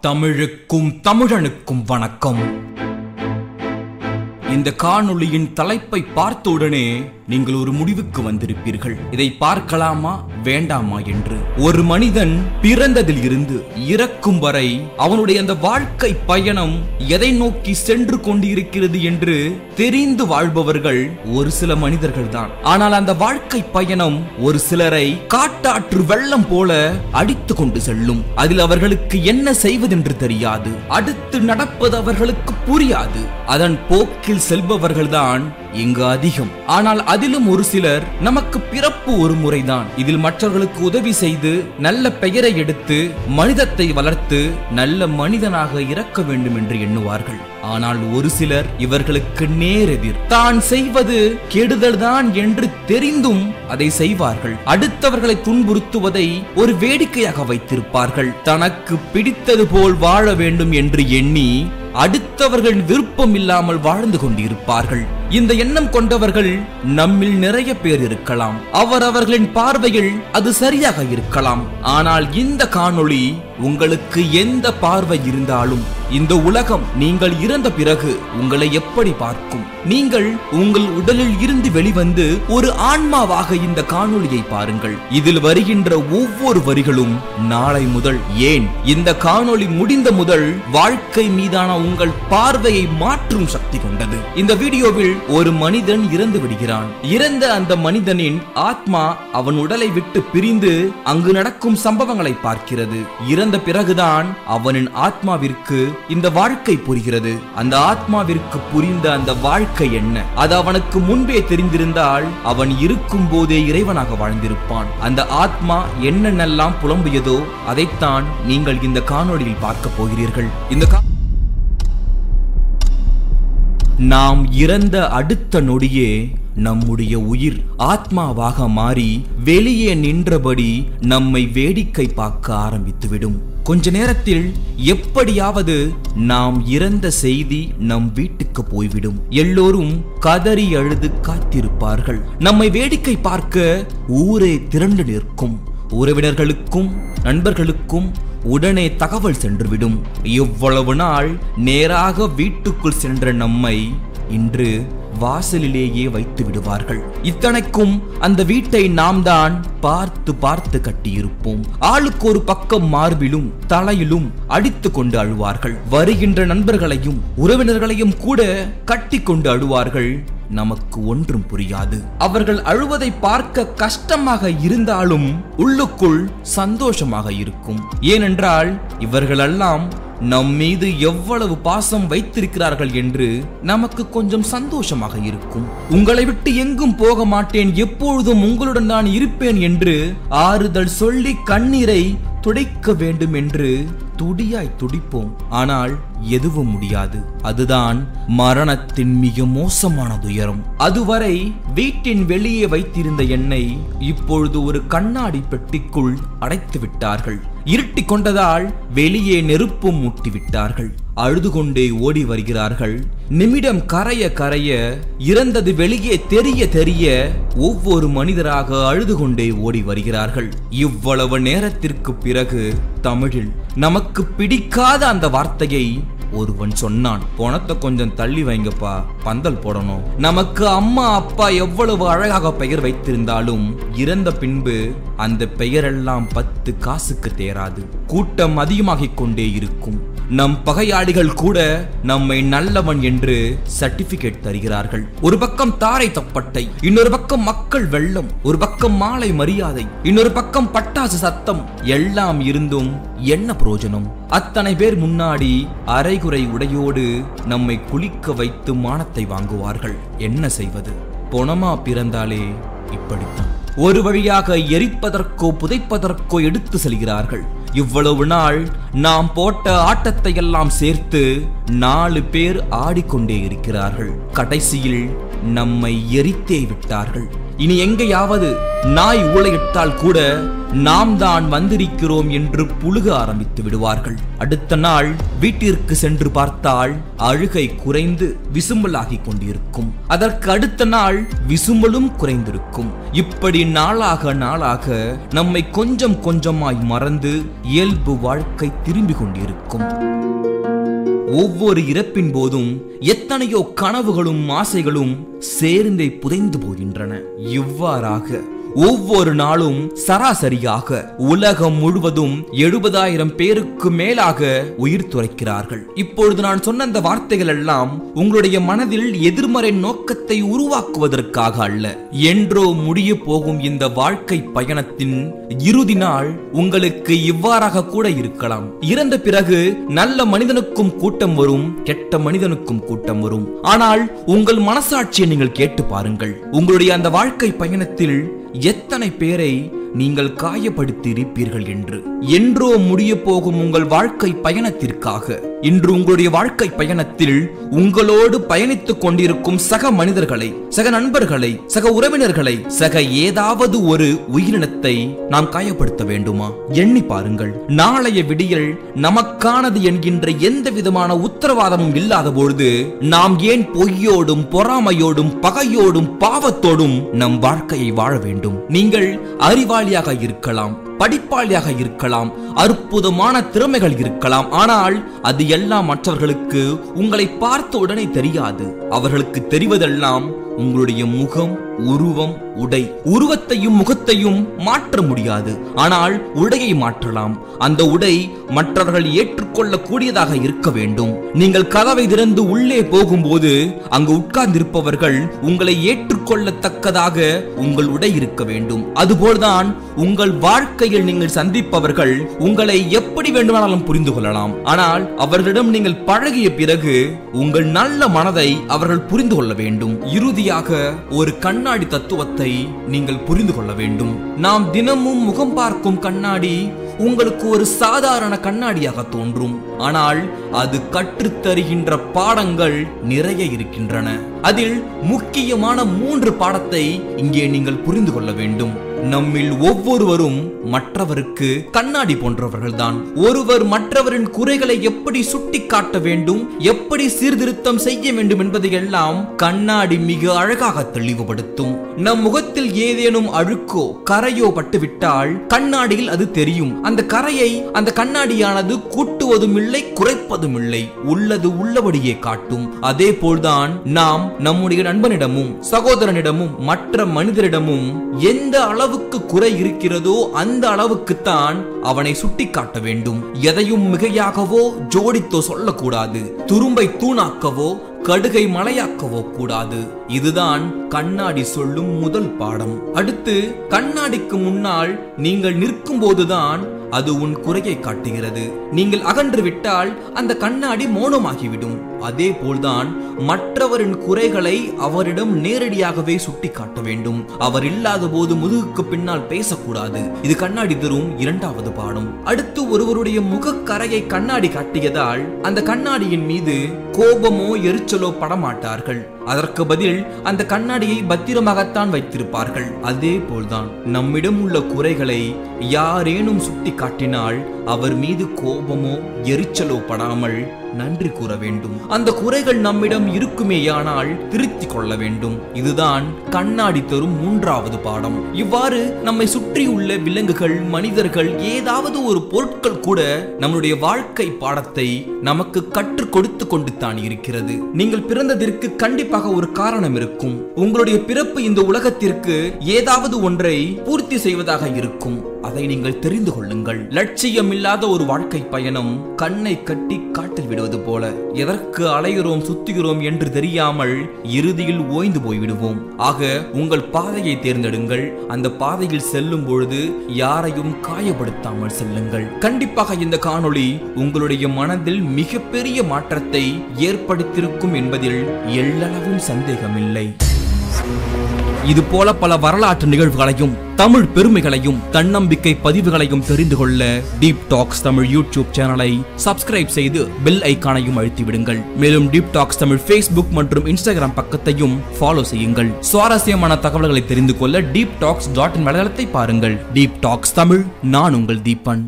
தமிழுக்கும் தமிழனுக்கும் வணக்கம். இந்த காணொளியின் தலைப்பை பார்த்த உடனே நீங்கள் ஒரு முடிவுக்கு வந்திருப்பீர்கள். இதை பார்க்கலாமா வேண்டாமா என்று. ஒரு மனிதன் பிறந்ததில் இருந்து இறக்கும் வரை அவனுடைய அந்த வாழ்க்கை பயணம் எதை நோக்கி சென்று கொண்டிருக்கிறது என்று தெரிந்து வாழ்பவர்கள் ஒரு சில மனிதர்கள் தான். ஆனால் அந்த வாழ்க்கை பயணம் ஒரு சிலரை காட்டாற்று வெள்ளம் போல அடித்து கொண்டு செல்லும். அதில் அவர்களுக்கு என்ன செய்வதென்று தெரியாது. அடுத்து நடப்பது அவர்களுக்கு புரியாது. அதன் போக்கில் செல்பவர்கள்தான் இங்கு அதிகம். ஆனால் அதிலும் ஒரு சிலர் நமக்கு பிறப்பு ஒரு முறைதான். இதில் மற்றவர்களுக்கு உதவி செய்து நல்ல பெயரை எடுத்து மனிதத்தை வளர்த்து நல்ல மனிதனாக இறக்க வேண்டும் என்று எண்ணுவார்கள். ஆனால் ஒரு சிலர் இவர்களுக்கு நேரெதிர். தான் செய்வது கெடுதல் தான் என்று தெரிந்தும் அதை செய்வார்கள். அடுத்தவர்களை துன்புறுத்துவதை ஒரு வேடிக்கையாக வைத்திருப்பார்கள். தனக்கு பிடித்தது போல் வாழ வேண்டும் என்று எண்ணி அடுத்தவர்கள் விருப்பம் இல்லாமல் வாழ்ந்து கொண்டிருப்பார்கள். இந்த எண்ணம் கொண்டவர்கள் நம்மில் நிறைய பேர் இருக்கலாம். அவர் அவர்களின் பார்வையில் அது சரியாக இருக்கலாம். ஆனால் இந்த காணொளி உங்களுக்கு எந்த பார்வை இருந்தாலும் இந்த உலகம் நீங்கள் இறந்த பிறகு உங்களை எப்படி பார்க்கும்? நீங்கள் உங்கள் உடலில் இருந்து வெளிவந்து ஒரு ஆன்மாவாக இந்த காணொளியை பாருங்கள். இதில் வருகின்ற ஒவ்வொரு வரிகளும் நாளை முதல் ஏன் இந்த காணொளி முடிந்த முதல் வாழ்க்கை மீதான உங்கள் பார்வையை மாற்றும் சக்தி கொண்டது. இந்த வீடியோவில் ஒரு மனிதன் இறந்து விடுகிறான். இறந்த அந்த மனிதனின் ஆத்மா அவன் உடலை விட்டு பிரிந்து அங்கு நடக்கும் சம்பவங்களை பார்க்கிறது. இறந்த இறந்த பிறகுதான் அவனின் ஆத்மாவிற்கு இந்த வாழ்க்கை புரிகிறது. அந்த ஆத்மாவிற்கு புரிந்த அந்த வாழ்க்கை என்ன? அது அவனுக்கு முன்பே தெரிந்திருந்தால் அவன் இருக்கும் போதே இறைவனாக வாழ்ந்திருப்பான். அந்த ஆத்மா என்னென்னலாம் புலம்பியதோ அதைத்தான் நீங்கள் இந்த காணொளியில் பார்க்க போகிறீர்கள். இந்த கா- நாம் இறந்த அடுத்த நொடியே நம்முடைய உயிர் ஆத்மாவாக மாறி வெளியே நின்றபடி நம்மை வேடிக்கை பார்க்க ஆரம்பித்துவிடும். கொஞ்ச நேரத்தில் எப்படியாவது நாம் இறந்த செய்தி நம் வீட்டுக்கு போய்விடும். எல்லோரும் கதறி அழுது காத்திருப்பார்கள். நம்மை வேடிக்கை பார்க்க ஊரே திரண்டு நிற்கும். உறவினர்களுக்கும் நண்பர்களுக்கும் உடனே தகவல் சென்றுவிடும். இவ்வளவு நாள் நேராக வீட்டுக்குள் சென்ற நம்மை இன்று வாசலிலேயே வைத்து விடுவார்கள். இத்தனைக்கும் அந்த வீட்டை நாம் தான் பார்த்து பார்த்து கட்டியிருப்போம். ஆளுக்கு ஒரு பக்கம் மார்பிலும் தலையிலும் அடித்து கொண்டு அழுவார்கள். வருகின்ற நண்பர்களையும் உறவினர்களையும் கூட கட்டி கொண்டு அழுவார்கள். நமக்கு ஒன்றும் புரியாது. அவர்கள் அழுவதை பார்க்க கஷ்டமாக இருந்தாலும் உள்ளுக்குள் சந்தோஷமாக இருக்கும். ஏனென்றால் இவர்களெல்லாம் நம் மீது எவ்வளவு பாசம் வைத்திருக்கிறார்கள் என்று நமக்கு கொஞ்சம் சந்தோஷமாக இருக்கும். உங்களை விட்டு எங்கும் போக மாட்டேன் எப்பொழுதும் உங்களுடன் நான் இருப்பேன் என்று ஆறுதல் சொல்லி கண்ணீரை துடைக்க வேண்டும் என்று துடியாய் துடிப்போம். ஆனால் எதுவும் முடியாது. அதுதான் மரணத்தின் மிக மோசமான துயரம் அதுவரை வீட்டின் வெளியே வைத்திருந்த என்னை இப்பொழுது ஒரு கண்ணாடி பெட்டிக்குள் அடைத்து விட்டார்கள் இருட்டி கொண்டதால் வெளியே நெருப்பும் மூட்டி விட்டார்கள் அழுது கொண்டே ஓடி வருகிறார்கள். நிமிடம் கரைய கரைய இறந்தது வெளியே தெரிய தெரிய ஒவ்வொரு மனிதராக அழுது கொண்டே ஓடி வருகிறார்கள். இவ்வளவு நேரத்திற்கு பிறகு தமிழில் நமக்கு பிடிக்காத அந்த வார்த்தையை ஒருவன் சொன்னான் பணத்தை கொஞ்சம் தள்ளி வைங்கப்பா பந்தல் போடணும். நமக்கு அம்மா அப்பா எவ்வளவு அழகாக பெயர் வைத்திருந்தாலும் இறந்த பின்பு அந்த பெயரெல்லாம் பத்து காசுக்கு தேராது. கூட்டம் அதிகமாகிக் கொண்டே இருக்கும். நம் பகையாளிகள் கூட நம்மை நல்லவன் என்று சர்டிபிகேட் தருகிறார்கள். ஒரு பக்கம் தாரை தப்பட்டை இன்னொரு பக்கம் மக்கள் வெள்ளம் ஒரு பக்கம் மாலை மரியாதை இன்னொரு பக்கம் பட்டாசு சத்தம் எல்லாம் இருந்தும் என்ன பிரயோஜனம்? அத்தனை பேர் முன்னாடி அரைகுறை உடையோடு நம்மை குளிக்க வைத்து மானத்தை வாங்குவார்கள். என்ன செய்வது? பொணமா பிறந்தாலே இப்படித்தான். ஒரு வழியாக எரிப்பதற்கோ புதைப்பதற்கோ எடுத்து செல்கிறார்கள். இவ்வளவு நாள் நாம் போட்ட ஆட்டத்தை எல்லாம் சேர்த்து நாலு பேர் ஆடிக்கொண்டே இருக்கிறார்கள். கடைசியில் நம்மை எரித்தே விட்டார்கள். இனி எங்கேயாவது நாய் ஊளையிட்டால் கூட நாம் தான் வந்திருக்கிறோம் என்று புழுக ஆரம்பித்து விடுவார்கள். அடுத்த நாள் வீட்டிற்கு சென்று பார்த்தால் அழுகை குறைந்து விசும்பலாகிக் கொண்டிருக்கும். அதற்கு அடுத்த நாள் விசும்பலும் குறைந்திருக்கும். இப்படி நாளாக நாளாக நம்மை கொஞ்சம் கொஞ்சமாய் மறந்து இயல்பு வாழ்க்கை திரும்பிக் கொண்டிருக்கும். ஒவ்வொரு இறப்பின் போதும் எத்தனையோ கனவுகளும் ஆசைகளும் சேர்ந்தே புதைந்து போகின்றன. இவ்வாறாக ஒவ்வொரு நாளும் சராசரியாக உலகம் முழுவதும் எழுபதாயிரம் பேருக்கு மேலாக உயிர் துறைக்கிறார்கள். இப்பொழுது நான் சொன்ன அந்த வார்த்தைகள் எல்லாம் உங்களுடைய மனதில் எதிர்மறை நோக்கத்தை உருவாக்குவதற்காக அல்ல. என்றோ முடிய போகும் இந்த வாழ்க்கை பயணத்தின் இறுதி நாள் உங்களுக்கு இவ்வாறாக கூட இருக்கலாம். இறந்த பிறகு நல்ல மனிதனுக்கும் கூட்டம் வரும் கெட்ட மனிதனுக்கும் கூட்டம் வரும். ஆனால் உங்கள் மனசாட்சியை நீங்கள் கேட்டு பாருங்கள். உங்களுடைய அந்த வாழ்க்கை பயணத்தில் எத்தனை பேரை நீங்கள் காயப்படுத்தியிருப்பீர்கள் என்று. என்றோ முடிய போகும் உங்கள் வாழ்க்கை பயணத்திற்காக. இன்று உங்களுடைய வாழ்க்கை பயணத்தில் உங்களோடு பயணித்துக் கொண்டிருக்கும் சக மனிதர்களை சக நண்பர்களை சக உறவினர்களை சக ஏதாவது ஒரு உயிரினத்தை நாம் காயப்படுத்த வேண்டுமா? எண்ணி பாருங்கள். நாளைய விடியல் நமக்கானது என்கின்ற எந்த விதமான உத்தரவாதமும் இல்லாத பொழுது நாம் ஏன் பொய்யோடும் பொறாமையோடும் பகையோடும் பாவத்தோடும் நம் வாழ்க்கையை வாழ வேண்டும்? நீங்கள் அறிவாளியாக இருக்கலாம் படிப்பாளியாக இருக்கலாம் அற்புதமான திறமைகள் இருக்கலாம். ஆனால் அது எல்லாம் மற்றவர்களுக்கு உங்களை பார்த்த உடனே தெரியாது. அவர்களுக்கு தெரிவதெல்லாம் உங்களுடைய முகம் உருவம் உடை உருவத்தையும் முகத்தையும் மாற்ற முடியாது. ஆனால் உடையை மாற்றலாம். அந்த உடை மற்றவர்கள் ஏற்றுக்கொள்ள கூடியதாக இருக்க வேண்டும். நீங்கள் கதவை திறந்து உள்ளே போகும்போது அங்கு உட்கார்ந்திருப்பவர்கள் உங்களை ஏற்றுக்கொள்ளத்தக்கதாக உங்கள் உடை இருக்க வேண்டும். அதுபோல்தான் உங்கள் வாழ்க்கையில் நீங்கள் சந்திப்பவர்கள் உங்களை எப்படி வேண்டுமானாலும் புரிந்து கொள்ளலாம். ஆனால் அவர்களிடம் நீங்கள் பழகிய பிறகு உங்கள் நல்ல மனதை அவர்கள் புரிந்து கொள்ள வேண்டும். இறுதியாக ஒரு கண்ணாடி தத்துவத்தை நீங்கள் புரிந்து கொள்ள வேண்டும். நாம் தினமும் முகம் பார்க்கும் கண்ணாடி உங்களுக்கு ஒரு சாதாரண கண்ணாடியாக தோன்றும். ஆனால் அது கற்றுத்தருகின்ற பாடங்கள் நிறைய இருக்கின்றன. அதில் முக்கியமான மூன்று பாடத்தை இங்கே நீங்கள் புரிந்து கொள்ள வேண்டும். நம்மில் ஒவ்வொருவரும் மற்றவருக்கு கண்ணாடி போன்றவர்கள்தான். ஒருவர் மற்றவரின் குறைகளை எப்படி சுட்டி காட்ட வேண்டும் எப்படி சீர்திருத்தம் செய்ய வேண்டும் என்பதை எல்லாம் கண்ணாடி மிக அழகாக தெளிவுபடுத்தும். நம் முகத்தில் ஏதேனும் அழுக்கோ கரையோ பட்டுவிட்டால் கண்ணாடியில் அது தெரியும். அந்த கரையை அந்த கண்ணாடியானது கூட்டுவதும் இல்லை குறைப்பதும் இல்லை உள்ளது உள்ளபடியே காட்டும். அதே போல்தான் நாம் நம்முடைய நண்பனிடமும் சகோதரனிடமும் மற்ற மனிதரிடமும் எந்த அளவு அளவுக்கு குறை இருக்கிறதோ அந்த அளவுக்குத்தான் அவனை சுட்டிக்காட்ட வேண்டும். எதையும் மிகையாகவோ ஜோடித்தோ சொல்லக்கூடாது. துரும்பை தூணாக்கவோ கடுகை மலையாக்கவோ கூடாது. இதுதான் கண்ணாடி சொல்லும் முதல் பாடம். அடுத்து கண்ணாடிக்கு முன்னால் நீங்கள் நிற்கும் போதுதான் அது உன் குறையை காட்டுகிறது. நீங்கள் அகன்று விட்டால் அந்த கண்ணாடி மௌனமாகிவிடும். அதே போல்தான் மற்றவரின் குறைகளை அவரிடம் நேரடியாகவே சுட்டி காட்ட வேண்டும். அவர் இல்லாத போது முதுகுக்கு பின்னால் பேசக்கூடாது. இது கண்ணாடி தரும் இரண்டாவது பாடம். அடுத்து ஒருவருடைய முகக்கரையை கண்ணாடி காட்டியதால் அந்த கண்ணாடியின் மீது கோபமோ எரிச்சலோ படமாட்டார்கள். அதற்கு பதில் அந்த கண்ணாடியை பத்திரமாகத்தான் வைத்திருப்பார்கள். அதே போல்தான் நம்மிடம் உள்ள குறைகளை யாரேனும் சுட்டி காட்டினால் அவர் மீது கோபமோ எரிச்சலோ படாமல் நன்றி கூற வேண்டும். அந்த குறைகள் நம்மிடம் இருக்குமேயானால் திருத்திக் கொள்ள வேண்டும். இதுதான் கண்ணாடி தரும் மூன்றாவது பாடம். இவ்வாறு நம்மை சுற்றியுள்ள விலங்குகள் மனிதர்கள் ஏதாவது ஒரு பொருட்கள் கூட நம்முடைய வாழ்க்கை பாடத்தை நமக்கு கற்றுக் கொடுத்து கொண்டு தான் இருக்கிறது. நீங்கள் பிறந்ததற்கு கண்டிப்பாக ஒரு காரணம் இருக்கும். உங்களுடைய பிறப்பு இந்த உலகத்திற்கு ஏதாவது ஒன்றை பூர்த்தி செய்வதாக இருக்கும். அதை நீங்கள் தெரிந்து கொள்ளுங்கள். லட்சியம் இல்லாத ஒரு வாழ்க்கை பயணம் கண்ணை கட்டி காட்டில் விடுவது போல. எதற்கு அலைகிறோம் சுத்துகிறோம் என்று தெரியாமல் இறுதியில் ஓய்ந்து போய்விடுவோம். ஆக உங்கள் பாதையை தேர்ந்தெடுங்கள். அந்த பாதையில் செல்லும் பொழுது யாரையும் காயப்படுத்தாமல் செல்லுங்கள். கண்டிப்பாக இந்த காணொளி உங்களுடைய மனதில் மிகப்பெரிய மாற்றத்தை ஏற்படுத்தியிருக்கும் என்பதில் எல்லளவும் சந்தேகமில்லை. இது போல பல வரலாற்று நிகழ்வுகளையும் தமிழ் பெருமைகளையும் தன்னம்பிக்கை பதிவுகளையும் தெரிந்து கொள்ள டீப் டாக்ஸ் தமிழ் யூடியூப் சேனலை சப்ஸ்கிரைப் செய்து பெல் ஐக்கானையும் அழுத்தி விடுங்கள் மேலும் டீப் டாக்ஸ் தமிழ் ஃபேஸ்புக் மற்றும் இன்ஸ்டாகிராம் பக்கத்தையும் ஃபாலோ செய்யுங்கள். சுவாரஸ்யமான தகவல்களை தெரிந்து கொள்ள டீப் டாக்ஸ் டாட் இன் வலைதளத்தை பாருங்கள். டீப் டாக்ஸ் தமிழ் நான் உங்கள் தீபன்.